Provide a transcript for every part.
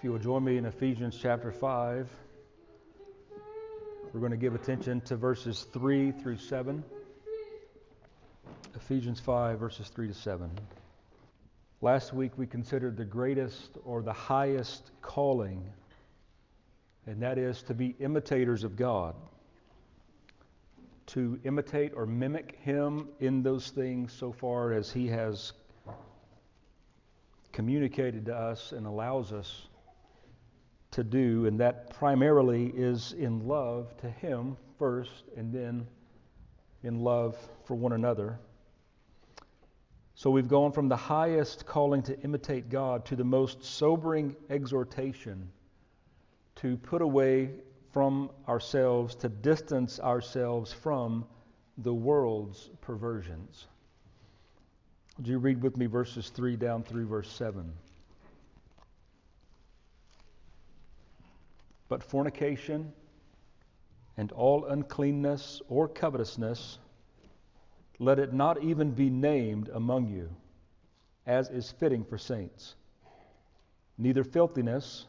If you will join me in Ephesians chapter 5, we're going to give attention to verses 3 through 7. Ephesians 5, verses 3 to 7. Last week we considered the greatest or the highest calling, and that is to be imitators of God. To imitate or mimic Him in those things so far as He has communicated to us and allows us to do, and that primarily is in love to Him first, and then in love for one another. So we've gone from the highest calling to imitate God to the most sobering exhortation to put away from ourselves, to distance ourselves from the world's perversions. Would you read with me verses 3 down through verse 7? But fornication and all uncleanness or covetousness, let it not even be named among you, as is fitting for saints. Neither filthiness,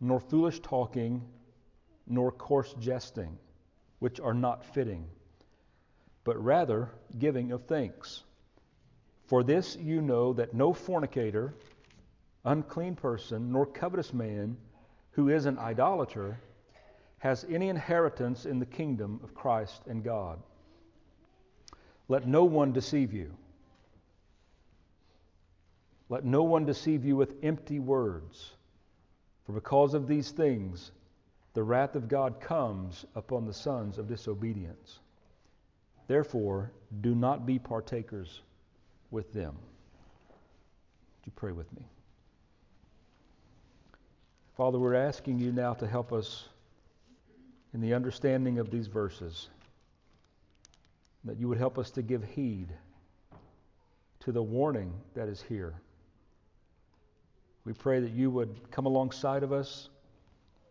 nor foolish talking, nor coarse jesting, which are not fitting, but rather giving of thanks. For this you know that no fornicator, unclean person, nor covetous man, who is an idolater has any inheritance in the kingdom of Christ and God. Let no one deceive you. Let no one deceive you with empty words. For because of these things, the wrath of God comes upon the sons of disobedience. Therefore, do not be partakers with them. Would you pray with me? Father, we're asking you now to help us in the understanding of these verses, that you would help us to give heed to the warning that is here. We pray that you would come alongside of us,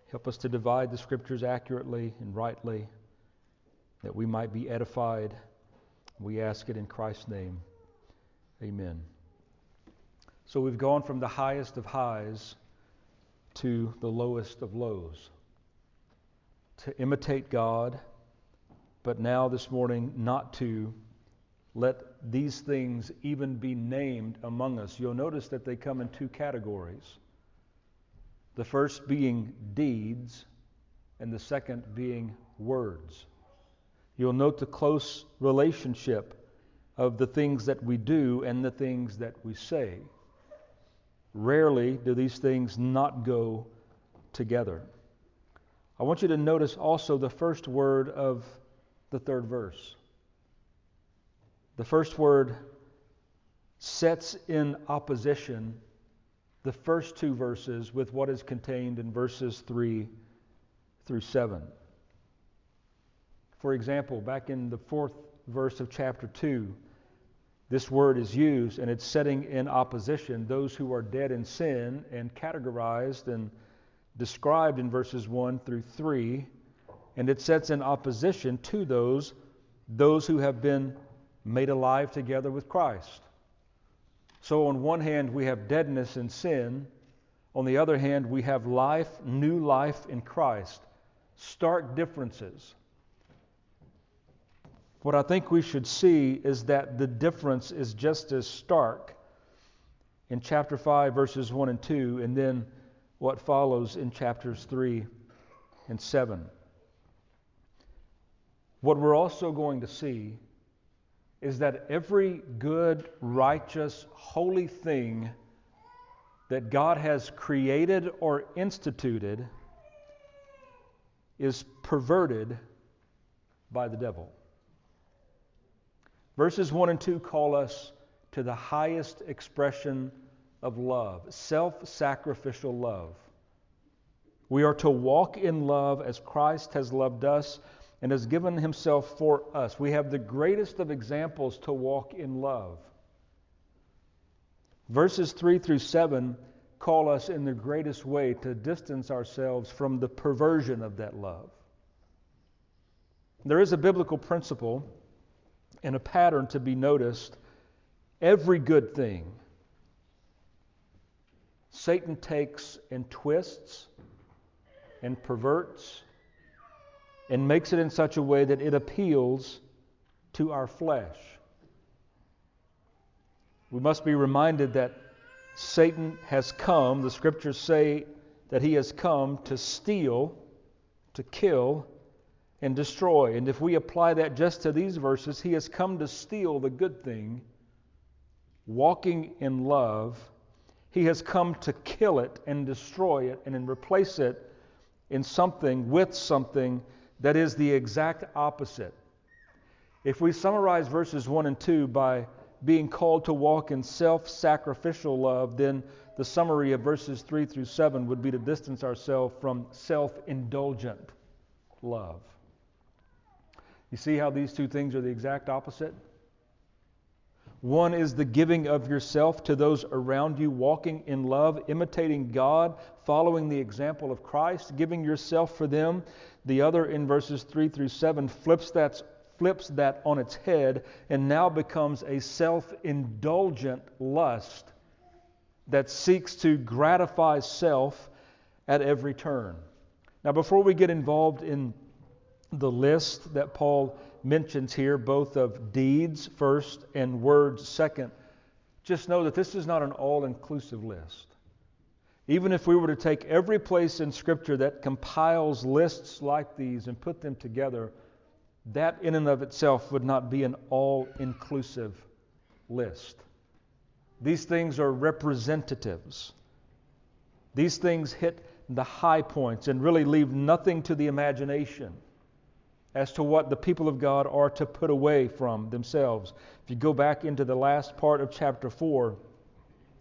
help us to divide the scriptures accurately and rightly, that we might be edified. We ask it in Christ's name. Amen. So we've gone from the highest of highs to the lowest of lows. To imitate God, but now this morning not to let these things even be named among us. You'll notice that they come in two categories. The first being deeds, and the second being words. You'll note the close relationship of the things that we do and the things that we say. Rarely do these things not go together. I want you to notice also the first word of the third verse. The first word sets in opposition the first two verses with what is contained in verses 3 through 7. For example, back in the fourth verse of chapter 2, this word is used and it's setting in opposition those who are dead in sin and categorized and described in verses 1 through 3 and it sets in opposition to those those who have been made alive together with Christ. So on one hand we have deadness in sin, on the other hand we have life, new life in Christ. Stark differences. What I think we should see is that the difference is just as stark in chapter 5, verses 1 and 2, and then what follows in chapters 3 and 7. What we're also going to see is that every good, righteous, holy thing that God has created or instituted is perverted by the devil. Verses 1 and 2 call us to the highest expression of love, self sacrificial love. We are to walk in love as Christ has loved us and has given himself for us. We have the greatest of examples to walk in love. Verses 3 through 7 call us in the greatest way to distance ourselves from the perversion of that love. There is a biblical principle and a pattern to be noticed. Every good thing Satan takes and twists and perverts and makes it in such a way that it appeals to our flesh. We must be reminded that Satan has come, the scriptures say that he has come to steal, to kill, and destroy. And if we apply that just to these verses, he has come to steal the good thing, walking in love. He has come to kill it and destroy it and replace it in something with something that is the exact opposite. If we summarize verses 1 and 2 by being called to walk in self sacrificial love, then the summary of verses 3 through 7 would be to distance ourselves from self indulgent love. You see how these two things are the exact opposite? One is the giving of yourself to those around you, walking in love, imitating God, following the example of Christ, giving yourself for them. The other, in verses 3 through 7, flips that, flips that on its head and now becomes a self indulgent lust that seeks to gratify self at every turn. Now, before we get involved in the list that Paul mentions here, both of deeds first and words second, just know that this is not an all inclusive list. Even if we were to take every place in Scripture that compiles lists like these and put them together, that in and of itself would not be an all inclusive list. These things are representatives. These things hit the high points and really leave nothing to the imagination as to what the people of God are to put away from themselves. If you go back into the last part of chapter 4,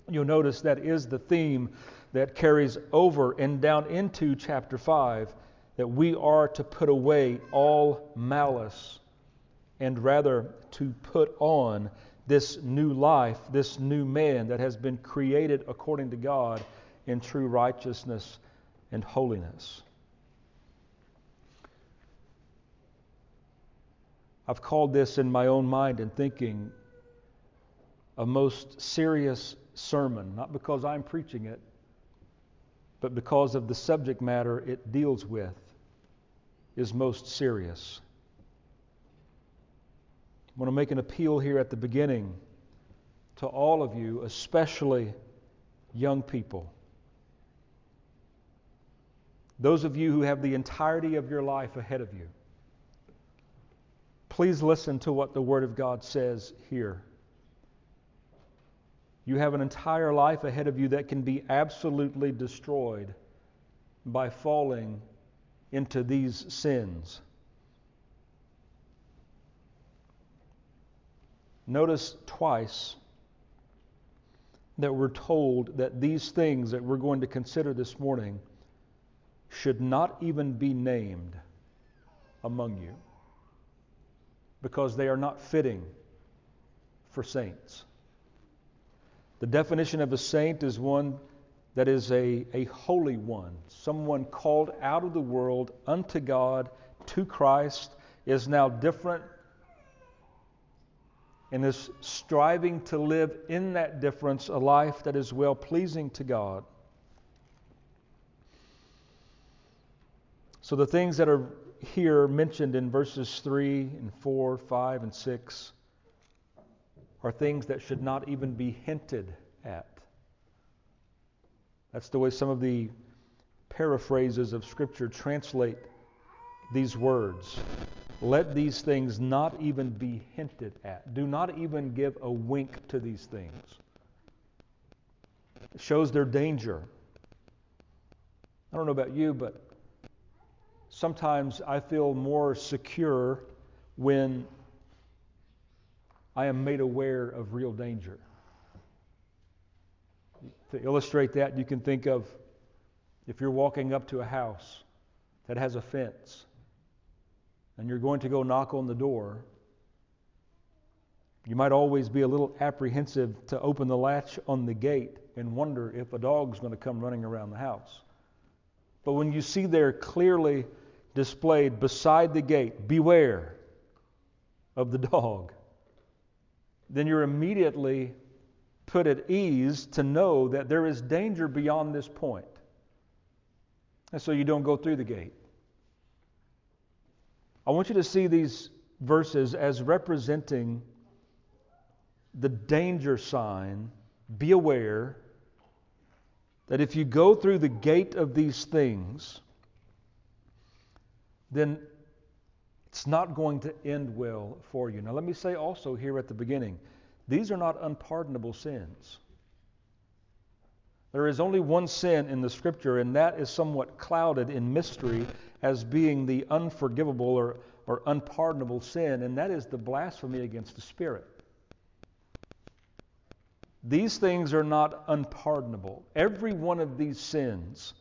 you'll notice that is the theme that carries over and down into chapter 5 that we are to put away all malice and rather to put on this new life, this new man that has been created according to God in true righteousness and holiness. I've called this in my own mind and thinking a most serious sermon, not because I'm preaching it, but because of the subject matter it deals with is most serious. I want to make an appeal here at the beginning to all of you, especially young people. Those of you who have the entirety of your life ahead of you. Please listen to what the Word of God says here. You have an entire life ahead of you that can be absolutely destroyed by falling into these sins. Notice twice that we're told that these things that we're going to consider this morning should not even be named among you because they are not fitting for saints. The definition of a saint is one that is a, a holy one, someone called out of the world unto God, to Christ, is now different and is striving to live in that difference a life that is well pleasing to God. So the things that are here mentioned in verses 3 and 4, 5, and 6 are things that should not even be hinted at. That's the way some of the paraphrases of Scripture translate these words. Let these things not even be hinted at. Do not even give a wink to these things. It shows their danger. I don't know about you, but sometimes I feel more secure when I am made aware of real danger. To illustrate that, you can think of if you're walking up to a house that has a fence and you're going to go knock on the door, you might always be a little apprehensive to open the latch on the gate and wonder if a dog's going to come running around the house. But when you see there clearly displayed beside the gate, beware of the dog, then you're immediately put at ease to know that there is danger beyond this point. And so you don't go through the gate. I want you to see these verses as representing the danger sign. Be aware that if you go through the gate of these things, then it's not going to end well for you. Now, let me say also here at the beginning these are not unpardonable sins. There is only one sin in the scripture, and that is somewhat clouded in mystery as being the unforgivable or, or unpardonable sin, and that is the blasphemy against the Spirit. These things are not unpardonable. Every one of these sins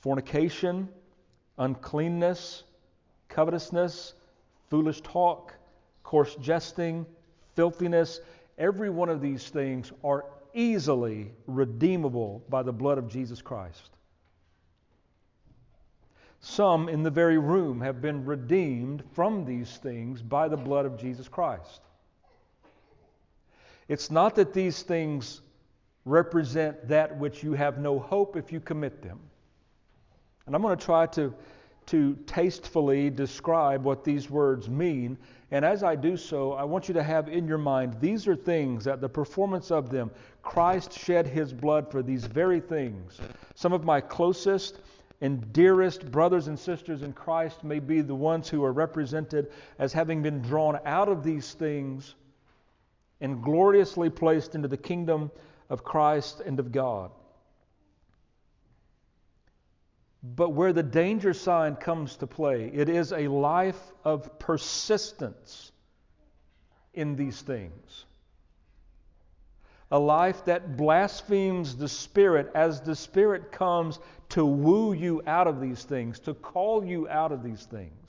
fornication, uncleanness, covetousness, foolish talk, coarse jesting, filthiness every one of these things are easily redeemable by the blood of Jesus Christ. Some in the very room have been redeemed from these things by the blood of Jesus Christ. It's not that these things represent that which you have no hope if you commit them. And I'm going to try to, to tastefully describe what these words mean and as I do so, I want you to have in your mind these are things that the performance of them, Christ shed his blood for these very things. Some of my closest and dearest brothers and sisters in Christ may be the ones who are represented as having been drawn out of these things and gloriously placed into the kingdom of Christ and of God. But where the danger sign comes to play, it is a life of persistence in these things. A life that blasphemes the Spirit as the Spirit comes to woo you out of these things, to call you out of these things,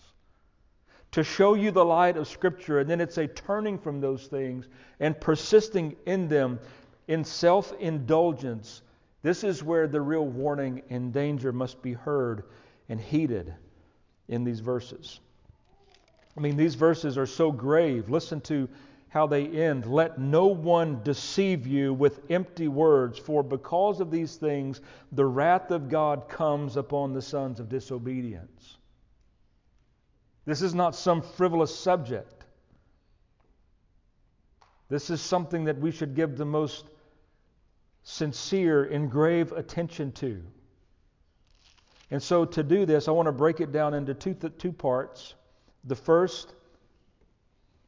to show you the light of Scripture. And then it's a turning from those things and persisting in them in self indulgence this is where the real warning and danger must be heard and heeded in these verses. I mean, these verses are so grave. Listen to how they end. Let no one deceive you with empty words, for because of these things the wrath of God comes upon the sons of disobedience. This is not some frivolous subject. This is something that we should give the most sincere and grave attention to. And so, to do this, I want to break it down into two, th- two parts. The first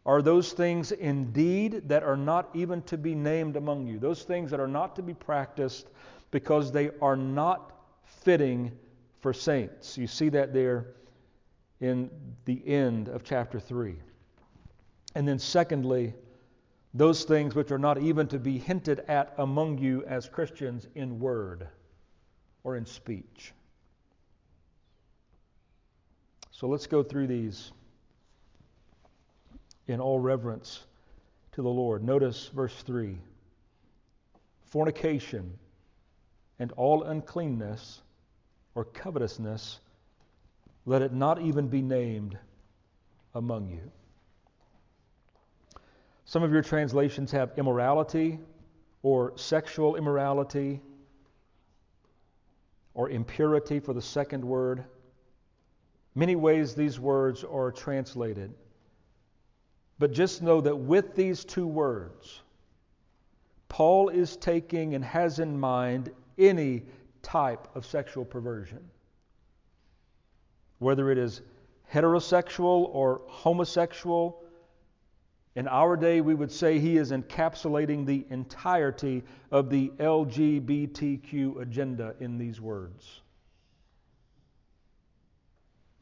are those things indeed that are not even to be named among you, those things that are not to be practiced because they are not fitting for saints. You see that there in the end of chapter 3. And then, secondly, those things which are not even to be hinted at among you as Christians in word or in speech. So let's go through these in all reverence to the Lord. Notice verse 3 fornication and all uncleanness or covetousness, let it not even be named among you. Some of your translations have immorality or sexual immorality or impurity for the second word. Many ways these words are translated. But just know that with these two words, Paul is taking and has in mind any type of sexual perversion. Whether it is heterosexual or homosexual in our day, we would say he is encapsulating the entirety of the LGBTQ agenda in these words.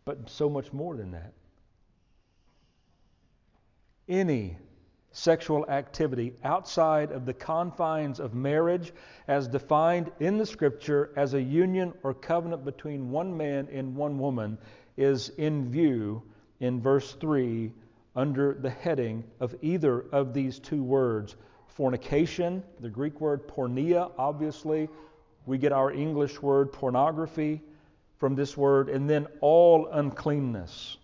But so much more than that. Any sexual activity outside of the confines of marriage, as defined in the Scripture as a union or covenant between one man and one woman, is in view in verse 3 under the heading of either of these two words fornication, the Greek word porneia, obviously. We get our English word pornography from this word, and then all uncleanness.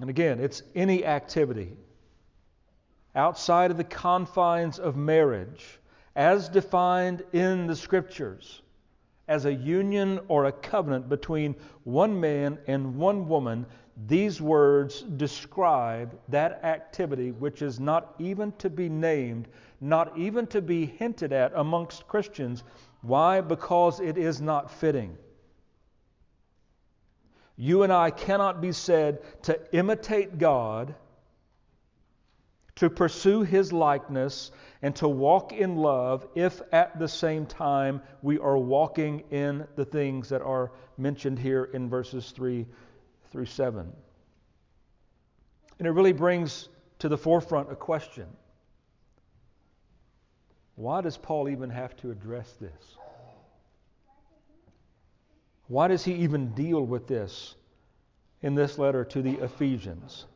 And again, it's any activity outside of the confines of marriage, as defined in the Scriptures, as a union or a covenant between one man and one woman, these words describe that activity which is not even to be named, not even to be hinted at amongst Christians. Why? Because it is not fitting. You and I cannot be said to imitate God, to pursue His likeness, and to walk in love if at the same time we are walking in the things that are mentioned here in verses 3 through 7. And it really brings to the forefront a question Why does Paul even have to address this? Why does he even deal with this in this letter to the Ephesians?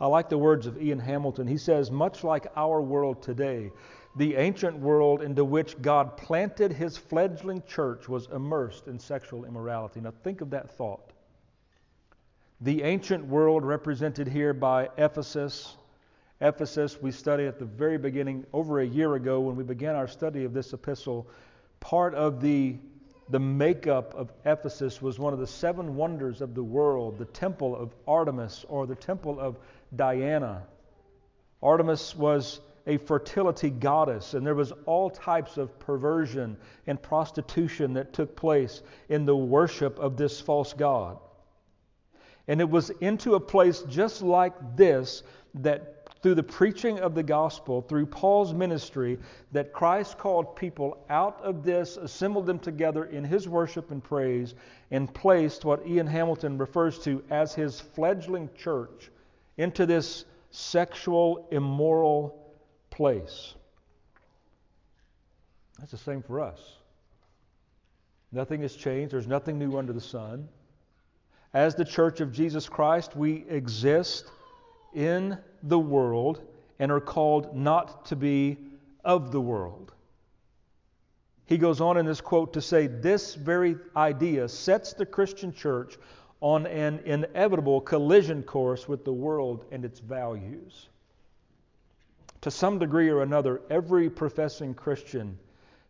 I like the words of Ian Hamilton. He says, much like our world today, the ancient world into which God planted his fledgling church was immersed in sexual immorality. Now, think of that thought. The ancient world represented here by Ephesus. Ephesus, we studied at the very beginning, over a year ago, when we began our study of this epistle. Part of the the makeup of Ephesus was one of the seven wonders of the world, the temple of Artemis or the temple of Diana. Artemis was a fertility goddess, and there was all types of perversion and prostitution that took place in the worship of this false god. And it was into a place just like this that through the preaching of the gospel, through Paul's ministry, that Christ called people out of this, assembled them together in his worship and praise, and placed what Ian Hamilton refers to as his fledgling church into this sexual, immoral place. That's the same for us. Nothing has changed, there's nothing new under the sun. As the church of Jesus Christ, we exist in the world and are called not to be of the world. He goes on in this quote to say this very idea sets the Christian church on an inevitable collision course with the world and its values. To some degree or another, every professing Christian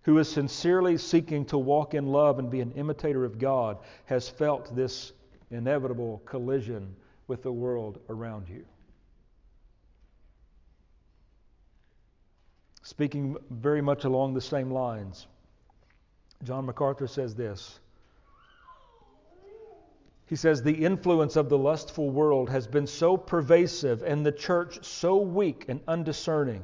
who is sincerely seeking to walk in love and be an imitator of God has felt this inevitable collision with the world around you. Speaking very much along the same lines, John MacArthur says this. He says, The influence of the lustful world has been so pervasive and the church so weak and undiscerning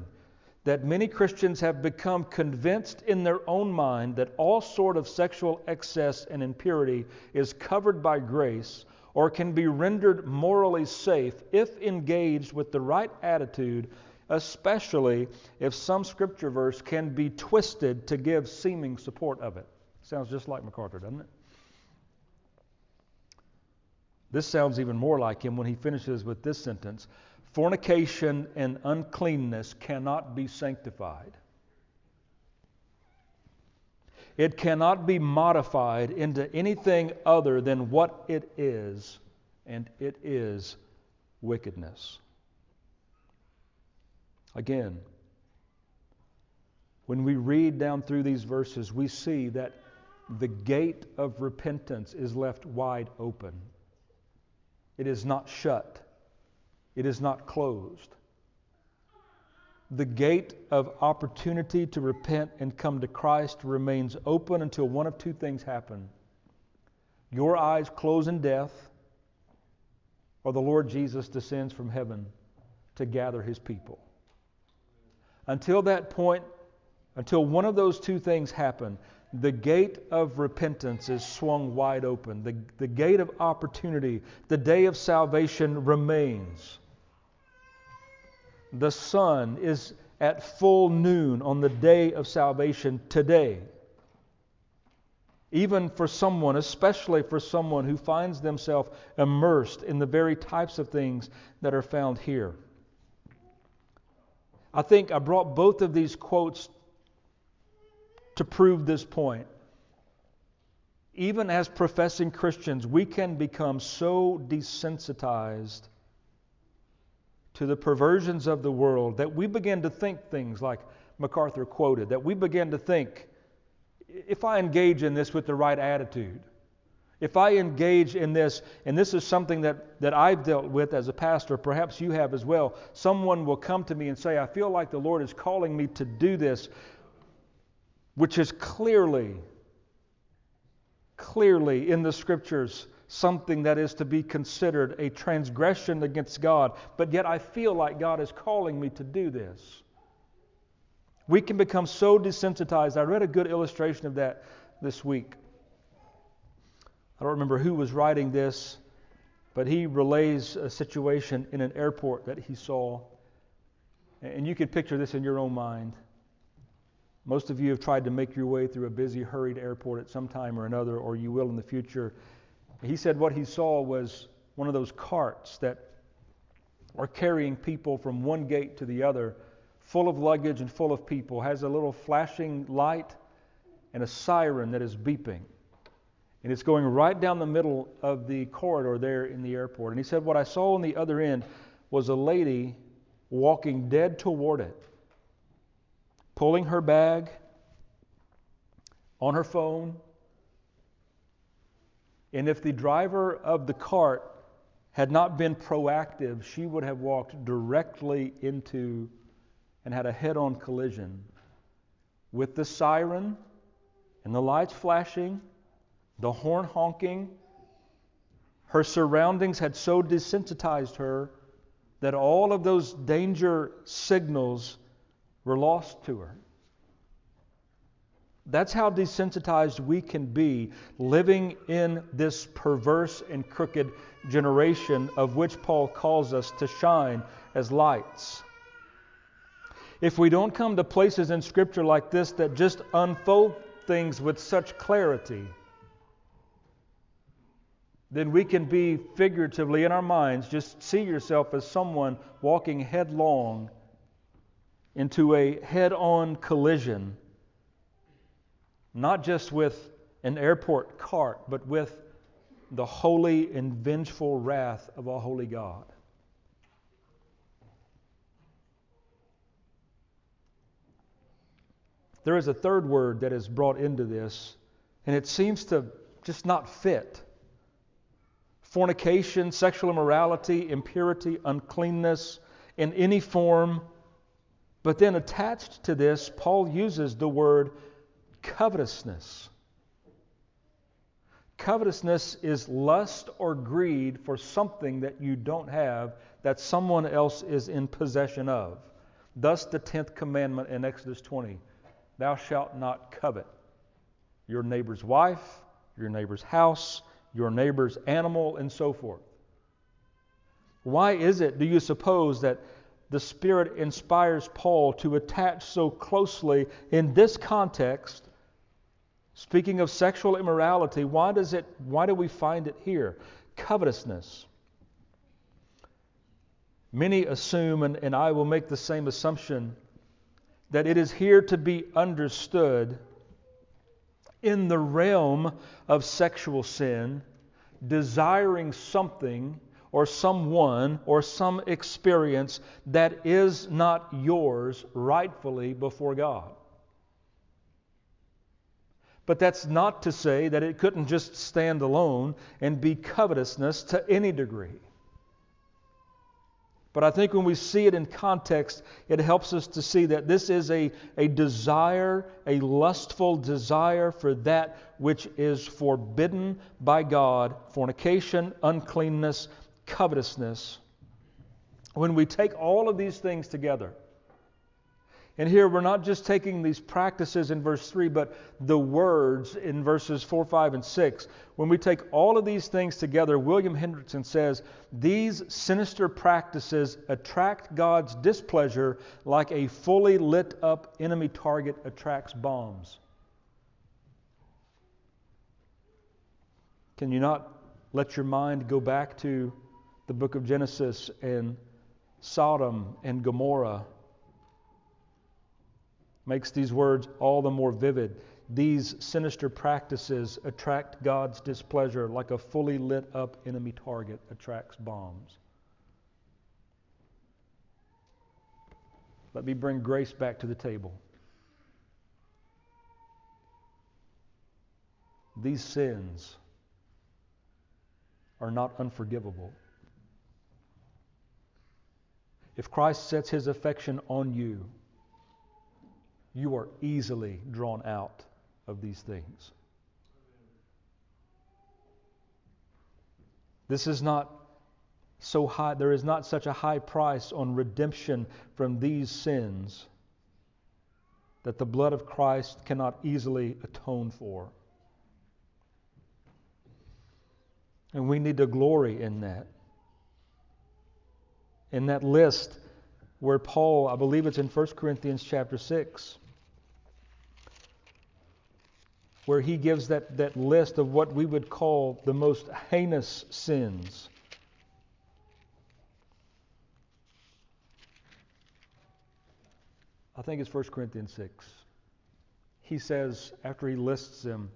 that many Christians have become convinced in their own mind that all sort of sexual excess and impurity is covered by grace or can be rendered morally safe if engaged with the right attitude especially if some scripture verse can be twisted to give seeming support of it. Sounds just like MacArthur, doesn't it? This sounds even more like him when he finishes with this sentence Fornication and uncleanness cannot be sanctified. It cannot be modified into anything other than what it is, and it is wickedness. Again, when we read down through these verses, we see that the gate of repentance is left wide open. It is not shut, it is not closed. The gate of opportunity to repent and come to Christ remains open until one of two things happen your eyes close in death, or the Lord Jesus descends from heaven to gather his people. Until that point, until one of those two things happen, the gate of repentance is swung wide open. The, the gate of opportunity, the day of salvation remains. The sun is at full noon on the day of salvation today. Even for someone, especially for someone who finds themselves immersed in the very types of things that are found here. I think I brought both of these quotes to prove this point. Even as professing Christians, we can become so desensitized to the perversions of the world that we begin to think things like MacArthur quoted, that we begin to think, if I engage in this with the right attitude, if I engage in this, and this is something that, that I've dealt with as a pastor, perhaps you have as well, someone will come to me and say, I feel like the Lord is calling me to do this, which is clearly, clearly in the scriptures something that is to be considered a transgression against God, but yet I feel like God is calling me to do this. We can become so desensitized. I read a good illustration of that this week. I don't remember who was writing this, but he relays a situation in an airport that he saw. And you could picture this in your own mind. Most of you have tried to make your way through a busy, hurried airport at some time or another, or you will in the future. He said what he saw was one of those carts that are carrying people from one gate to the other, full of luggage and full of people, has a little flashing light and a siren that is beeping. And it's going right down the middle of the corridor there in the airport. And he said, What I saw on the other end was a lady walking dead toward it, pulling her bag on her phone, and if the driver of the cart had not been proactive, she would have walked directly into and had a head on collision with the siren and the lights flashing, the horn honking. Her surroundings had so desensitized her that all of those danger signals were lost to her. That's how desensitized we can be living in this perverse and crooked generation of which Paul calls us to shine as lights. If we don't come to places in Scripture like this that just unfold things with such clarity, then we can be figuratively in our minds, just see yourself as someone walking headlong into a head on collision not just with an airport cart, but with the holy and vengeful wrath of a holy God. There is a third word that is brought into this, and it seems to just not fit. Fornication, sexual immorality, impurity, uncleanness in any form. But then attached to this, Paul uses the word covetousness. Covetousness is lust or greed for something that you don't have that someone else is in possession of. Thus, the 10th commandment in Exodus 20 Thou shalt not covet your neighbor's wife, your neighbor's house, your neighbor's animal, and so forth. Why is it, do you suppose, that the Spirit inspires Paul to attach so closely in this context Speaking of sexual immorality, why, does it, why do we find it here? Covetousness. Many assume, and, and I will make the same assumption, that it is here to be understood in the realm of sexual sin, desiring something or someone or some experience that is not yours rightfully before God. But that's not to say that it couldn't just stand alone and be covetousness to any degree. But I think when we see it in context, it helps us to see that this is a, a desire, a lustful desire for that which is forbidden by God fornication, uncleanness, covetousness. When we take all of these things together, and here we're not just taking these practices in verse 3, but the words in verses 4, 5, and 6. When we take all of these things together, William Hendriksen says these sinister practices attract God's displeasure like a fully lit up enemy target attracts bombs. Can you not let your mind go back to the book of Genesis and Sodom and Gomorrah? makes these words all the more vivid. These sinister practices attract God's displeasure like a fully lit up enemy target attracts bombs. Let me bring grace back to the table. These sins are not unforgivable. If Christ sets his affection on you, you are easily drawn out of these things. This is not so high, there is not such a high price on redemption from these sins that the blood of Christ cannot easily atone for. And we need to glory in that. In that list where Paul, I believe it's in 1 Corinthians chapter 6, where he gives that, that list of what we would call the most heinous sins. I think it's 1 Corinthians 6. He says, after he lists them,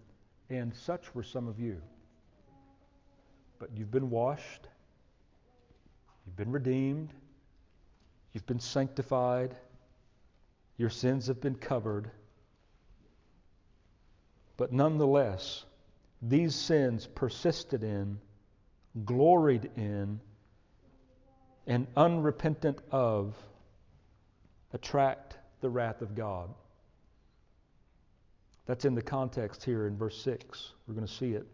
and such were some of you. But you've been washed, you've been redeemed, you've been sanctified, your sins have been covered. But nonetheless, these sins persisted in, gloried in, and unrepentant of attract the wrath of God. That's in the context here in verse 6. We're going to see it.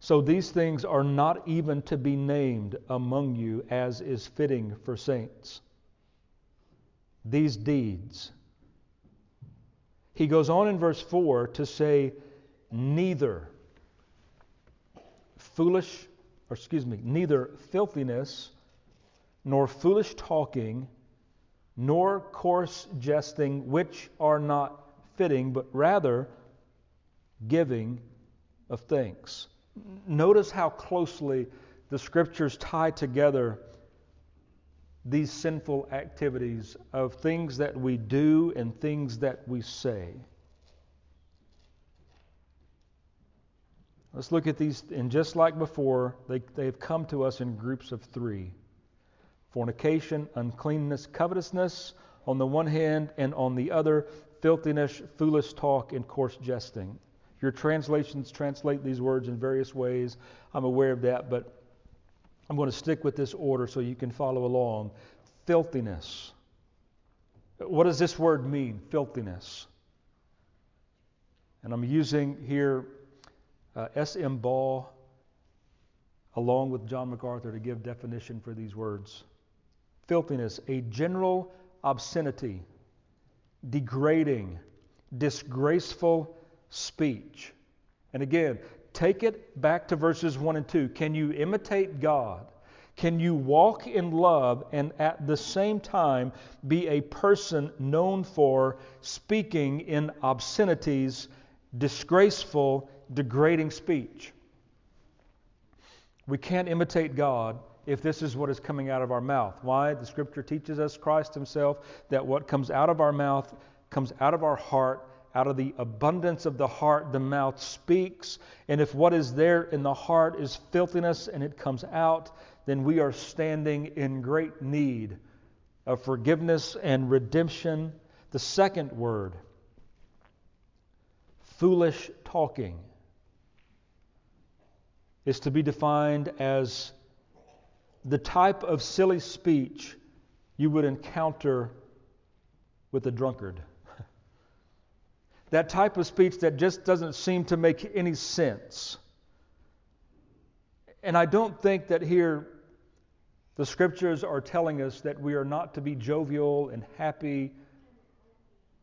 So these things are not even to be named among you as is fitting for saints. These deeds. He goes on in verse 4 to say, neither foolish, or excuse me, neither filthiness nor foolish talking nor coarse jesting, which are not fitting, but rather giving of thanks. Notice how closely the scriptures tie together these sinful activities of things that we do and things that we say. Let's look at these, and just like before, they, they've come to us in groups of three fornication, uncleanness, covetousness on the one hand, and on the other, filthiness, foolish talk, and coarse jesting. Your translations translate these words in various ways. I'm aware of that, but I'm going to stick with this order so you can follow along. Filthiness. What does this word mean, filthiness? And I'm using here uh, S.M. Baugh along with John MacArthur to give definition for these words filthiness, a general obscenity, degrading, disgraceful speech. And again, take it back to verses 1 and 2. Can you imitate God? Can you walk in love and at the same time be a person known for speaking in obscenities, disgraceful, degrading speech? We can't imitate God if this is what is coming out of our mouth. Why? The scripture teaches us, Christ Himself, that what comes out of our mouth comes out of our heart. Out of the abundance of the heart, the mouth speaks. And if what is there in the heart is filthiness and it comes out, then we are standing in great need of forgiveness and redemption. The second word, foolish talking, is to be defined as the type of silly speech you would encounter with a drunkard. That type of speech that just doesn't seem to make any sense. And I don't think that here the scriptures are telling us that we are not to be jovial and happy.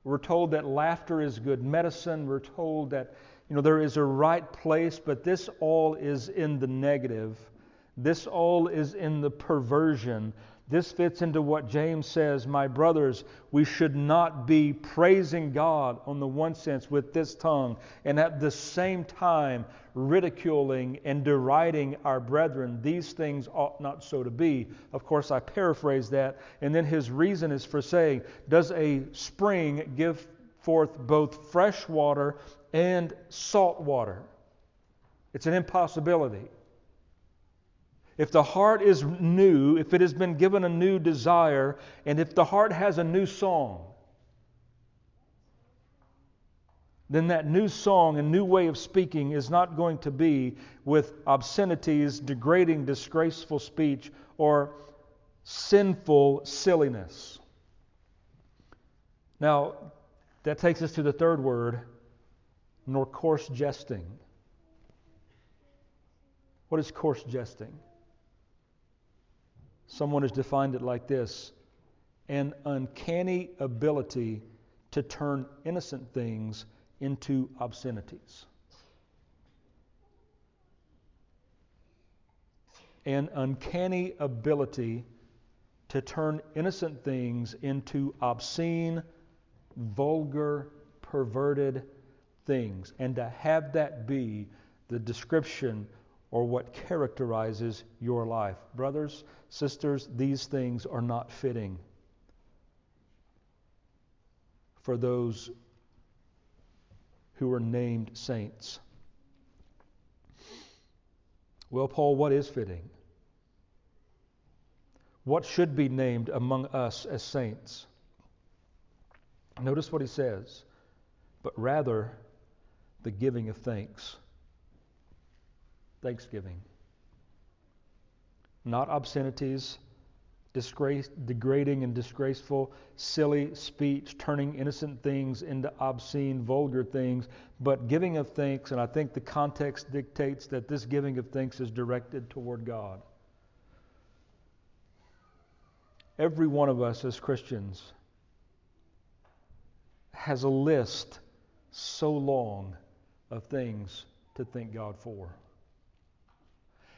We're told that laughter is good medicine. We're told that you know there is a right place, but this all is in the negative. This all is in the perversion. This fits into what James says, my brothers, we should not be praising God on the one sense with this tongue, and at the same time ridiculing and deriding our brethren. These things ought not so to be. Of course, I paraphrase that. And then his reason is for saying, Does a spring give forth both fresh water and salt water? It's an impossibility. If the heart is new, if it has been given a new desire, and if the heart has a new song, then that new song and new way of speaking is not going to be with obscenities, degrading, disgraceful speech, or sinful silliness. Now, that takes us to the third word, nor coarse jesting. What is coarse jesting? Someone has defined it like this an uncanny ability to turn innocent things into obscenities. An uncanny ability to turn innocent things into obscene, vulgar, perverted things, and to have that be the description or what characterizes your life. Brothers, sisters, these things are not fitting for those who are named saints. Well, Paul, what is fitting? What should be named among us as saints? Notice what he says, but rather the giving of thanks. Thanksgiving. Not obscenities, disgrace, degrading and disgraceful, silly speech, turning innocent things into obscene, vulgar things, but giving of thanks. And I think the context dictates that this giving of thanks is directed toward God. Every one of us as Christians has a list so long of things to thank God for.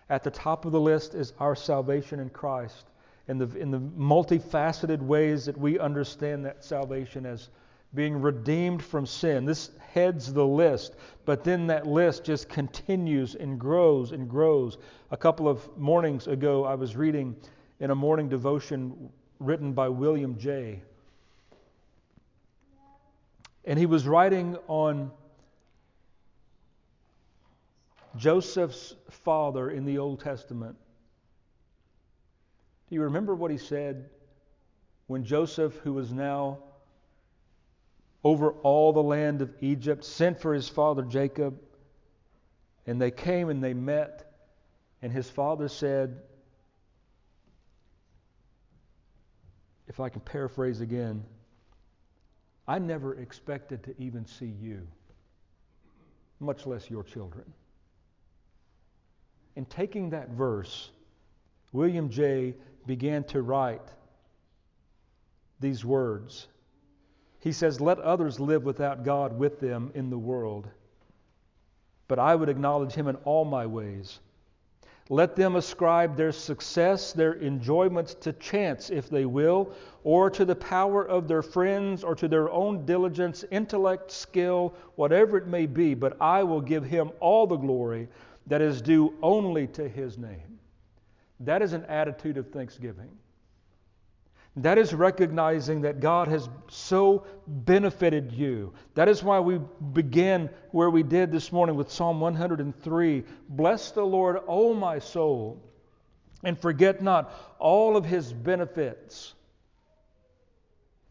At the top of the list is our salvation in Christ and the, in the multifaceted ways that we understand that salvation as being redeemed from sin. This heads the list, but then that list just continues and grows and grows. A couple of mornings ago, I was reading in a morning devotion written by William Jay. And he was writing on Joseph's father in the Old Testament. Do you remember what he said when Joseph, who was now over all the land of Egypt, sent for his father Jacob? And they came and they met, and his father said, if I can paraphrase again, I never expected to even see you, much less your children. In taking that verse, William Jay began to write these words. He says, Let others live without God with them in the world, but I would acknowledge Him in all my ways. Let them ascribe their success, their enjoyments to chance, if they will, or to the power of their friends, or to their own diligence, intellect, skill, whatever it may be, but I will give Him all the glory that is due only to His name. That is an attitude of thanksgiving. That is recognizing that God has so benefited you. That is why we began where we did this morning with Psalm 103 Bless the Lord, O my soul, and forget not all of his benefits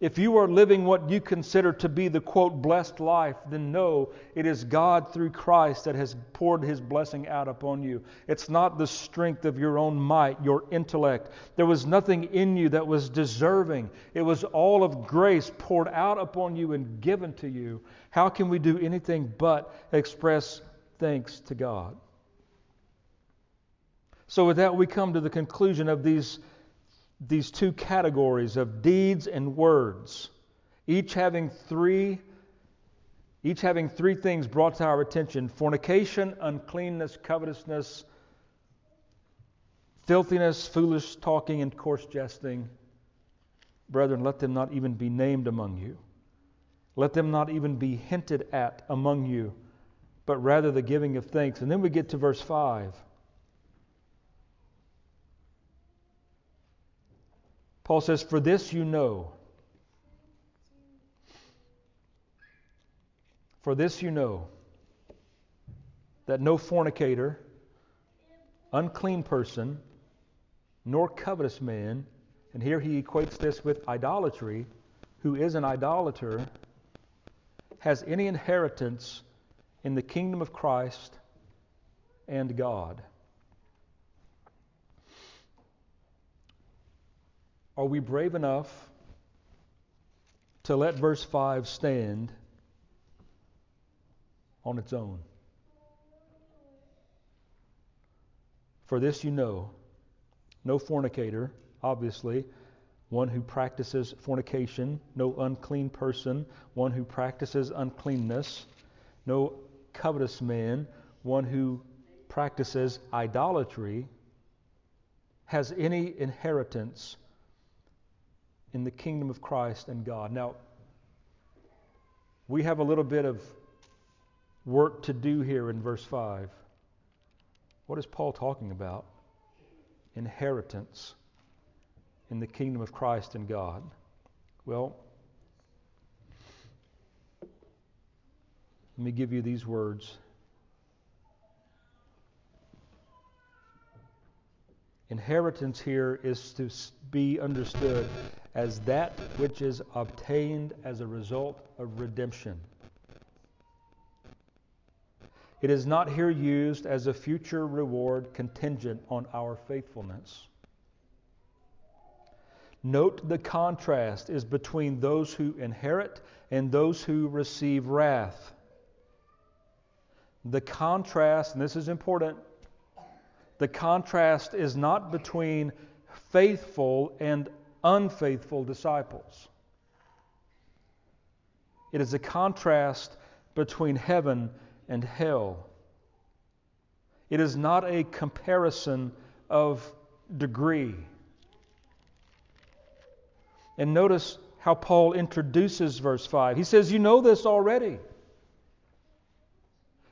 if you are living what you consider to be the quote blessed life, then know it is God through Christ that has poured his blessing out upon you. It's not the strength of your own might, your intellect. There was nothing in you that was deserving. It was all of grace poured out upon you and given to you. How can we do anything but express thanks to God? So, with that, we come to the conclusion of these these two categories of deeds and words, each having three each having three things brought to our attention fornication, uncleanness, covetousness, filthiness, foolish talking, and coarse jesting. Brethren, let them not even be named among you. Let them not even be hinted at among you, but rather the giving of thanks. And then we get to verse 5. Paul says, For this you know. For this you know that no fornicator, unclean person, nor covetous man, and here he equates this with idolatry, who is an idolater, has any inheritance in the kingdom of Christ and God. Are we brave enough to let verse 5 stand on its own? For this you know no fornicator, obviously, one who practices fornication, no unclean person, one who practices uncleanness, no covetous man, one who practices idolatry, has any inheritance in the kingdom of Christ and God. Now, we have a little bit of work to do here in verse 5. What is Paul talking about? Inheritance in the kingdom of Christ and God. Well, let me give you these words. Inheritance here is to be understood as that which is obtained as a result of redemption. It is not here used as a future reward contingent on our faithfulness. Note the contrast is between those who inherit and those who receive wrath. The contrast, and this is important, the contrast is not between faithful and unfaithful disciples. It is a contrast between heaven and hell. It is not a comparison of degree. And notice how Paul introduces verse 5. He says, You know this already.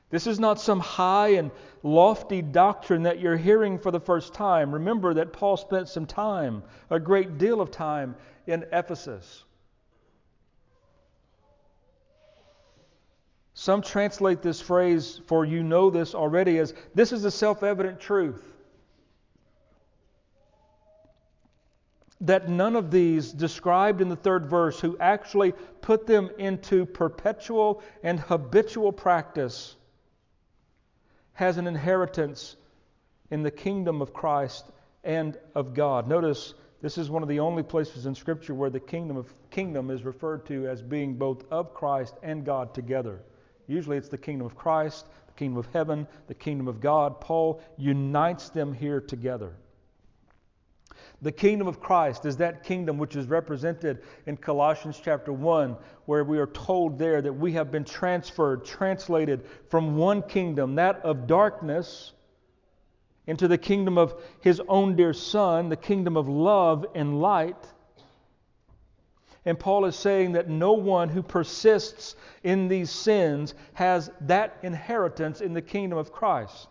This is not some high and lofty doctrine that you're hearing for the first time. Remember that Paul spent some time, a great deal of time, in Ephesus. Some translate this phrase, for you know this already, as this is a self evident truth. That none of these described in the third verse, who actually put them into perpetual and habitual practice, has an inheritance in the kingdom of Christ and of God. Notice this is one of the only places in Scripture where the kingdom of kingdom is referred to as being both of Christ and God together. Usually it's the kingdom of Christ, the kingdom of heaven, the kingdom of God. Paul unites them here together. The kingdom of Christ is that kingdom which is represented in Colossians chapter 1, where we are told there that we have been transferred, translated from one kingdom, that of darkness, into the kingdom of his own dear Son, the kingdom of love and light. And Paul is saying that no one who persists in these sins has that inheritance in the kingdom of Christ.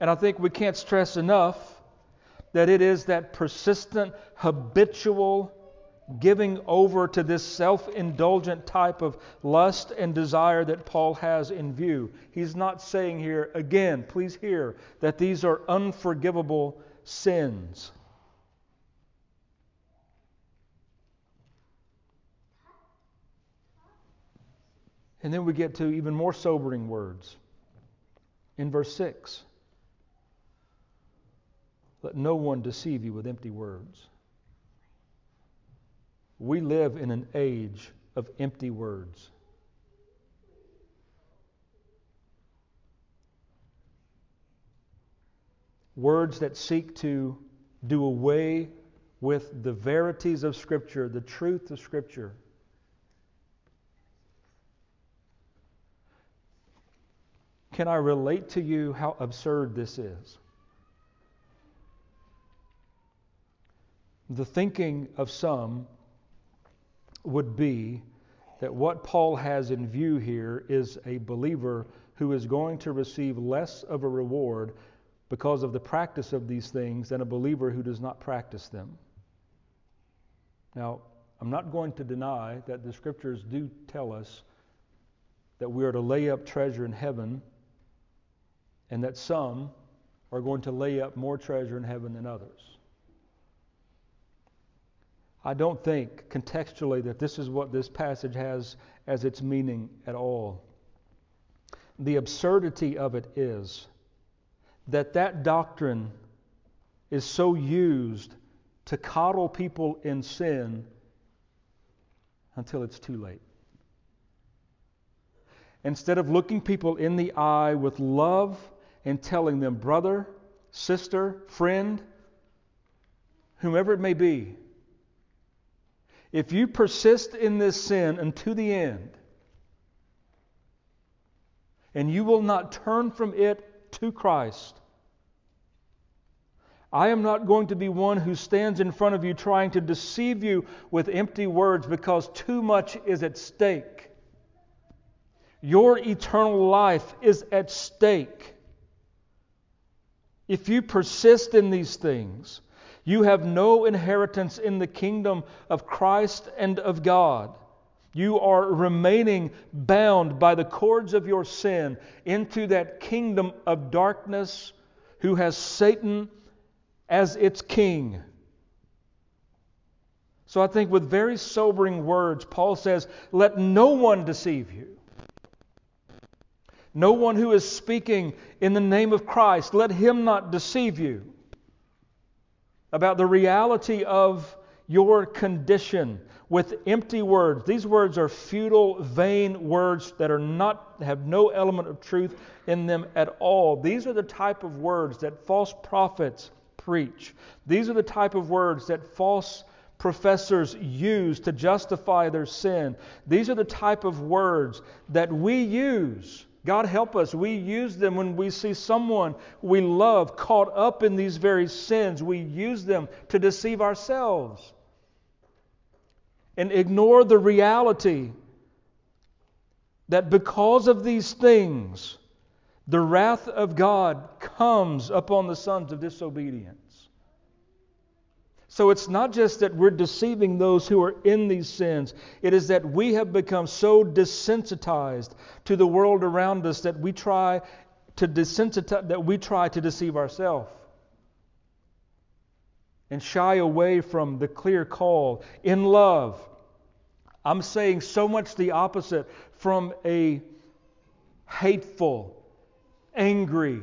And I think we can't stress enough that it is that persistent, habitual giving over to this self indulgent type of lust and desire that Paul has in view. He's not saying here, again, please hear, that these are unforgivable sins. And then we get to even more sobering words in verse 6. Let no one deceive you with empty words. We live in an age of empty words. Words that seek to do away with the verities of Scripture, the truth of Scripture. Can I relate to you how absurd this is? The thinking of some would be that what Paul has in view here is a believer who is going to receive less of a reward because of the practice of these things than a believer who does not practice them. Now, I'm not going to deny that the scriptures do tell us that we are to lay up treasure in heaven and that some are going to lay up more treasure in heaven than others. I don't think contextually that this is what this passage has as its meaning at all. The absurdity of it is that that doctrine is so used to coddle people in sin until it's too late. Instead of looking people in the eye with love and telling them, brother, sister, friend, whomever it may be, if you persist in this sin unto the end, and you will not turn from it to Christ, I am not going to be one who stands in front of you trying to deceive you with empty words because too much is at stake. Your eternal life is at stake. If you persist in these things, you have no inheritance in the kingdom of Christ and of God. You are remaining bound by the cords of your sin into that kingdom of darkness who has Satan as its king. So I think with very sobering words, Paul says, Let no one deceive you. No one who is speaking in the name of Christ, let him not deceive you about the reality of your condition with empty words. These words are futile, vain words that are not have no element of truth in them at all. These are the type of words that false prophets preach. These are the type of words that false professors use to justify their sin. These are the type of words that we use God help us. We use them when we see someone we love caught up in these very sins. We use them to deceive ourselves and ignore the reality that because of these things, the wrath of God comes upon the sons of disobedience. So it's not just that we're deceiving those who are in these sins, it is that we have become so desensitized to the world around us that we try to desensitize that we try to deceive ourselves and shy away from the clear call in love. I'm saying so much the opposite from a hateful, angry,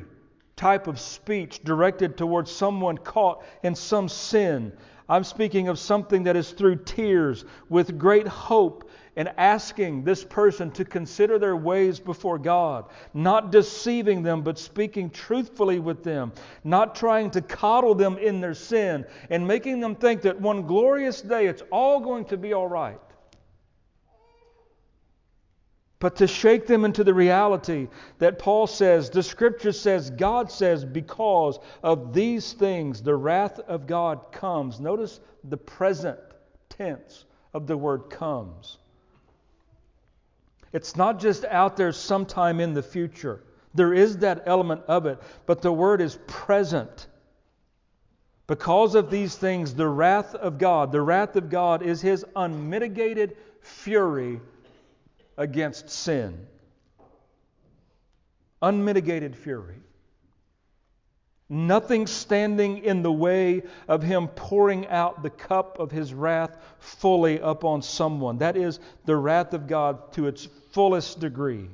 type of speech directed towards someone caught in some sin. I'm speaking of something that is through tears with great hope and asking this person to consider their ways before God, not deceiving them, but speaking truthfully with them, not trying to coddle them in their sin, and making them think that one glorious day it's all going to be all right but to shake them into the reality that Paul says, the scripture says, God says, because of these things, the wrath of God comes. Notice the present tense of the word comes. It's not just out there sometime in the future. There is that element of it, but the word is present. Because of these things, the wrath of God, the wrath of God is his unmitigated fury against sin. Unmitigated fury. Nothing standing in the way of him pouring out the cup of his wrath fully upon someone. That is the wrath of God to its fullest degree.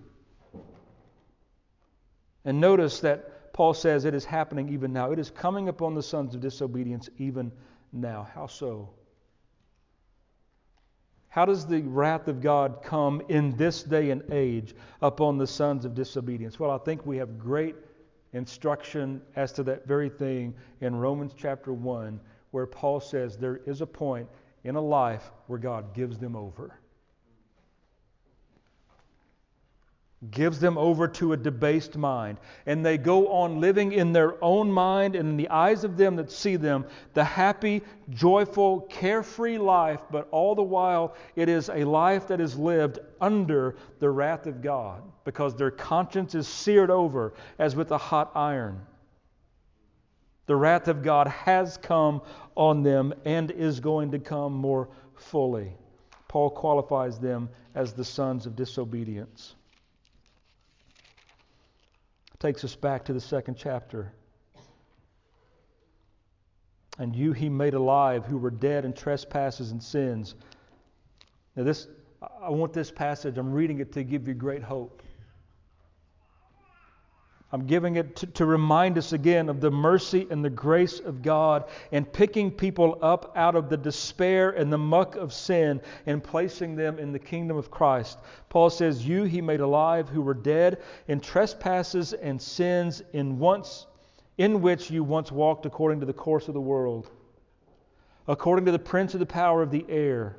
And notice that Paul says it is happening even now. It is coming upon the sons of disobedience even now. How so? How does the wrath of God come in this day and age upon the sons of disobedience? Well, I think we have great instruction as to that very thing in Romans chapter 1, where Paul says there is a point in a life where God gives them over. Gives them over to a debased mind. And they go on living in their own mind and in the eyes of them that see them the happy, joyful, carefree life, but all the while it is a life that is lived under the wrath of God because their conscience is seared over as with a hot iron. The wrath of God has come on them and is going to come more fully. Paul qualifies them as the sons of disobedience takes us back to the second chapter. And you he made alive who were dead in trespasses and sins. Now, this, I want this passage, I'm reading it to give you great hope. I'm giving it to, to, remind us again of the mercy and the grace of God and picking people up out of the despair and the muck of sin and placing them in the kingdom of Christ. Paul says, You he made alive who were dead in trespasses and sins in once in which you once walked according to the course of the world, according to the prince of the power of the air,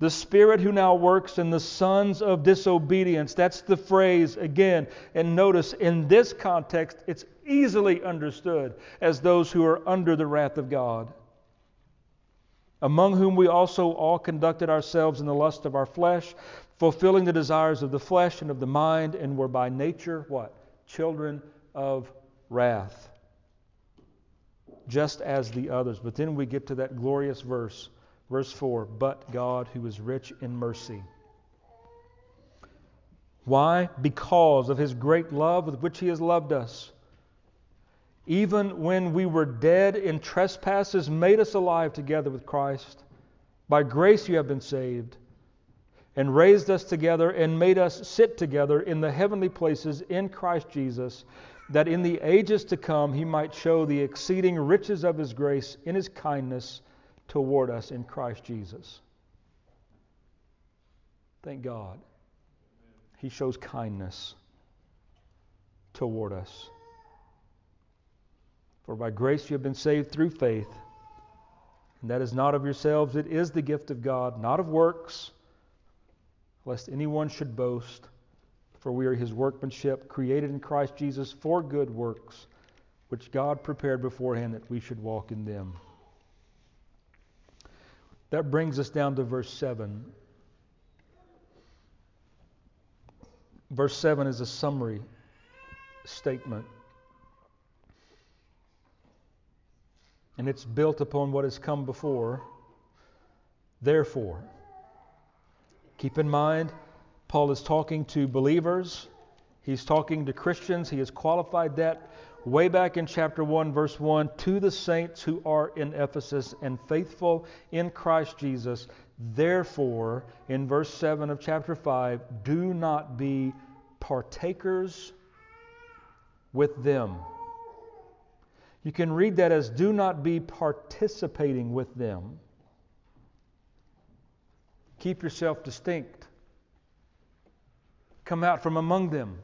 the spirit who now works in the sons of disobedience. That's the phrase again. And notice in this context, it's easily understood as those who are under the wrath of God. Among whom we also all conducted ourselves in the lust of our flesh, fulfilling the desires of the flesh and of the mind, and were by nature what? Children of wrath, just as the others. But then we get to that glorious verse, verse 4 But God, who is rich in mercy. Why? Because of his great love with which he has loved us. Even when we were dead in trespasses, made us alive together with Christ. By grace you have been saved, and raised us together, and made us sit together in the heavenly places in Christ Jesus that in the ages to come he might show the exceeding riches of his grace in his kindness toward us in Christ Jesus. Thank God. He shows kindness toward us. For by grace you have been saved through faith, and that is not of yourselves, it is the gift of God, not of works, lest anyone should boast. For we are his workmanship, created in Christ Jesus for good works, which God prepared beforehand that we should walk in them. That brings us down to verse 7. Verse 7 is a summary statement. And it's built upon what has come before. Therefore, keep in mind Paul is talking to believers, he's talking to Christians. He has qualified that way back in chapter 1, verse 1 to the saints who are in Ephesus and faithful in Christ Jesus. Therefore, in verse 7 of chapter 5, do not be partakers with them. You can read that as do not be participating with them. Keep yourself distinct. Come out from among them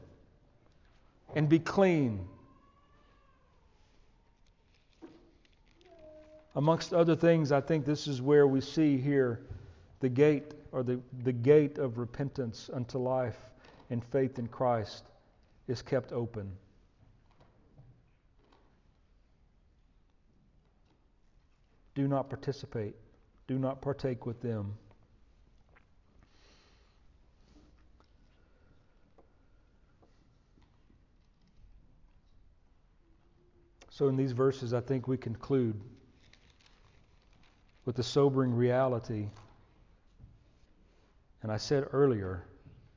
and be clean. Amongst other things, I think this is where we see here the gate or the, the gate of repentance unto life and faith in Christ is kept open. Do not participate, do not partake with them. So, in these verses, I think we conclude with the sobering reality. And I said earlier,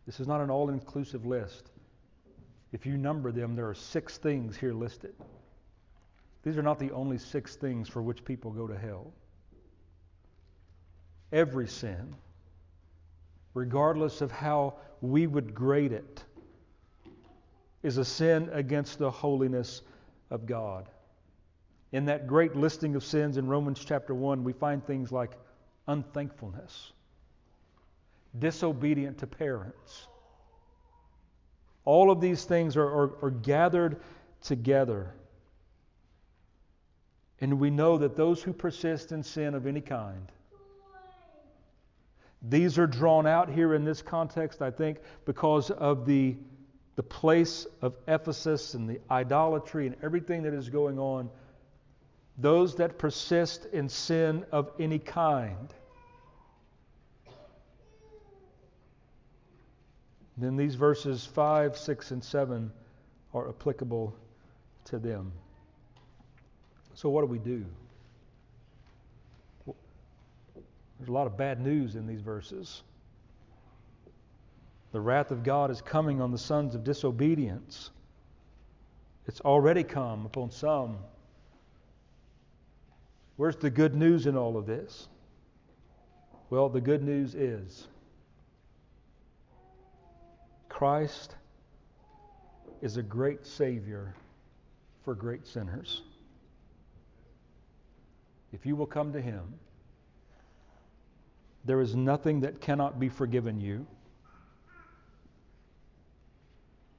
this is not an all inclusive list. If you number them, there are six things here listed. These are not the only six things for which people go to hell. Every sin, regardless of how we would grade it, is a sin against the holiness of God. In that great listing of sins in Romans chapter 1, we find things like unthankfulness, disobedient to parents. All of these things are, are, are gathered together. And we know that those who persist in sin of any kind, these are drawn out here in this context, I think, because of the the place of Ephesus and the idolatry and everything that is going on, those that persist in sin of any kind, then these verses 5, 6, and 7 are applicable to them. So, what do we do? There's a lot of bad news in these verses. The wrath of God is coming on the sons of disobedience. It's already come upon some. Where's the good news in all of this? Well, the good news is Christ is a great Savior for great sinners. If you will come to Him, there is nothing that cannot be forgiven you.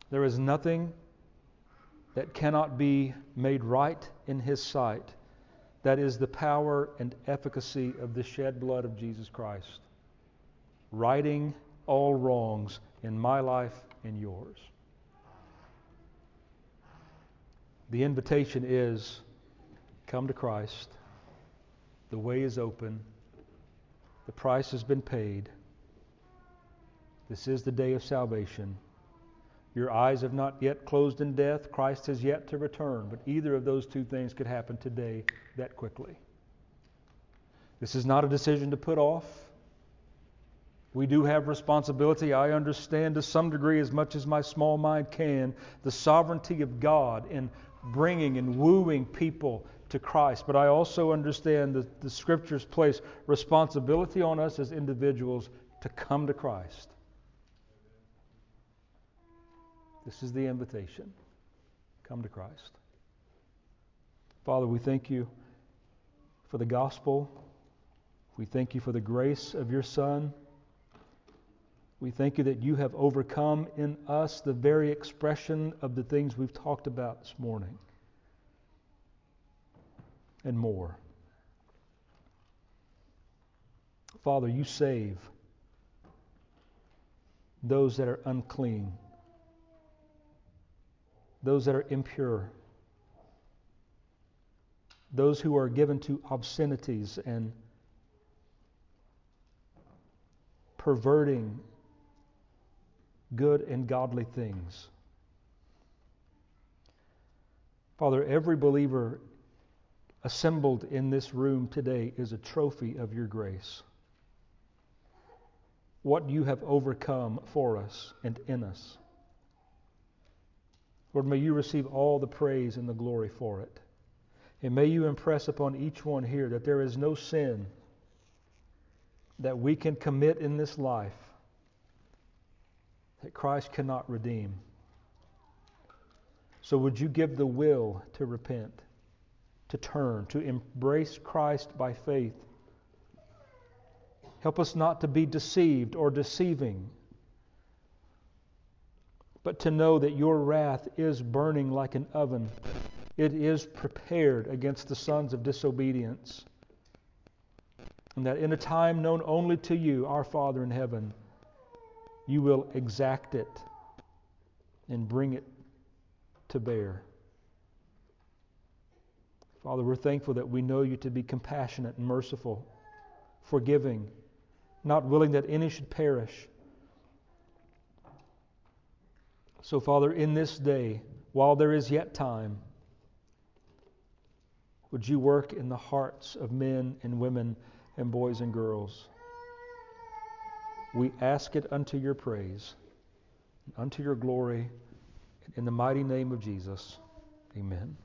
There is nothing that cannot be made right in His sight. That is the power and efficacy of the shed blood of Jesus Christ, righting all wrongs in my life and yours. The invitation is come to Christ. The way is open. The price has been paid. This is the day of salvation. Your eyes have not yet closed in death. Christ has yet to return. But either of those two things could happen today that quickly. This is not a decision to put off. We do have responsibility. I understand to some degree, as much as my small mind can, the sovereignty of God in bringing and wooing people to Christ. But I also understand that the Scriptures place responsibility on us as individuals to come to Christ. This is the invitation. Come to Christ. Father, we thank you for the gospel. We thank you for the grace of your Son. We thank you that you have overcome in us the very expression of the things we've talked about this morning and more. Father, you save those that are unclean those that are impure, those who are given to obscenities and perverting good and godly things. Father, every believer assembled in this room today is a trophy of your grace. What you have overcome for us and in us. Lord, may you receive all the praise and the glory for it. And may you impress upon each one here that there is no sin that we can commit in this life that Christ cannot redeem. So would you give the will to repent, to turn, to embrace Christ by faith? Help us not to be deceived or deceiving but to know that your wrath is burning like an oven. It is prepared against the sons of disobedience. And that in a time known only to you, our Father in heaven, you will exact it and bring it to bear. Father, we're thankful that we know you to be compassionate and merciful, forgiving, not willing that any should perish So, Father, in this day, while there is yet time, would you work in the hearts of men and women and boys and girls? We ask it unto your praise, unto your glory, in the mighty name of Jesus. Amen.